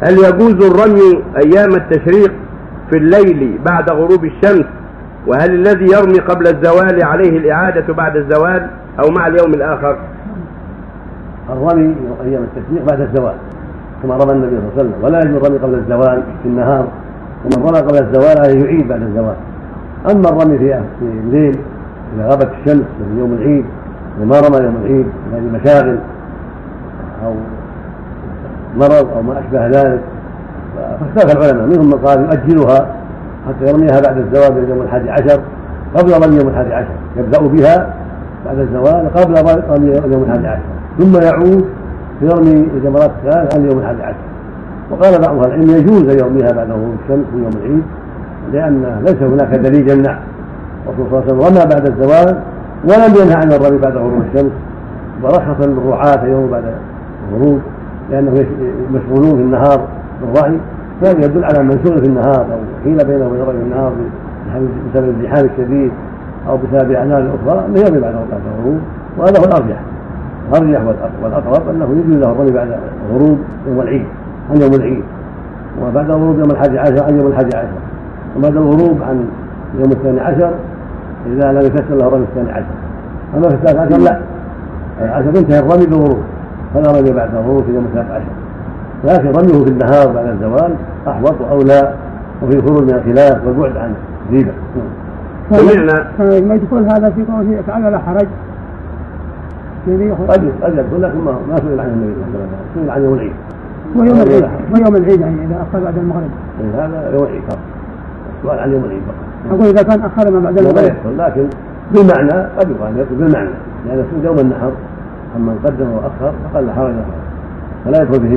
هل يجوز الرمي أيام التشريق في الليل بعد غروب الشمس؟ وهل الذي يرمي قبل الزوال عليه الإعادة بعد الزوال أو مع اليوم الآخر؟ الرمي أيام التشريق بعد الزوال كما رمى النبي صلى الله عليه وسلم. ولا يجوز الرمي قبل الزوال في النهار ومن رمى قبل الزوال عليه يعيد بعد الزوال. أما الرمي في الليل إذا غابت الشمس في يوم العيد وما رمى يوم العيد من مشاغل أو مرض أو ما أشبه ذلك. فاختلف العلماء منهم من قال يؤجلها حتى يرميها بعد الزوال يوم الحادي عشر قبل رمي يوم الحادي عشر يبدأ بها بعد الزوال قبل رمي يوم الحادي عشر ثم يعود يرمي الجمرات الثلاث عن يوم الحادي عشر. وقال بعض أهل العلم يجوز ان يرميها بعد غروب الشمس في يوم العيد لأن ليس هناك دليل يمنع. الرسول صلى الله عليه وسلم رمى بعد الزوال ولم ينهى عن الرمي بعد غروب الشمس ورخص للرعاة يوم بعد الغروب لأنه مشغولون في النهار بالرعي فهذا يدل على من شغل في النهار أو حيل بينه وبين رمي النهار بسبب الزحام الشديد أو بسبب اعمال أخرى انه يرمي بعد الغروب وهذا هو الأرجح. الأرجح والأقرب أنه يجوز له الرمي بعد غروب يوم العيد عن يوم العيد وبعد الغروب يوم الحادي عشر عن يوم الحادي عشر. وبعد الغروب عن يوم الثاني عشر إذا لم يكسر له الرمي الثاني عشر. أما في الثالث عشر لا عشر انتهى الرمي بالغروب. فلا رمي بعد الغروب في يوم الثالث عشر. لكن رميه في النهار بعد الزوال أحوط واولى وفي خروج من الخلاف والبعد عن الريبه سمعنا. ما يدخل هذا في قوله تعالى لا حرج؟ قد قد يدخل لكن ما سئل عن النبي صلى الله عليه وسلم سئل عن يوم العيد. ويوم العيد ويوم العيد يعني إذا اخر بعد المغرب. هذا يوم العيد فقط. السؤال عن يوم العيد فقط. أقول إذا كان أخر ما بعد المغرب. لكن بالمعنى قد يقال يدخل بالمعنى. لأن يكون يوم النحر أما من قدم واخر فقد حرج فلا يدخل به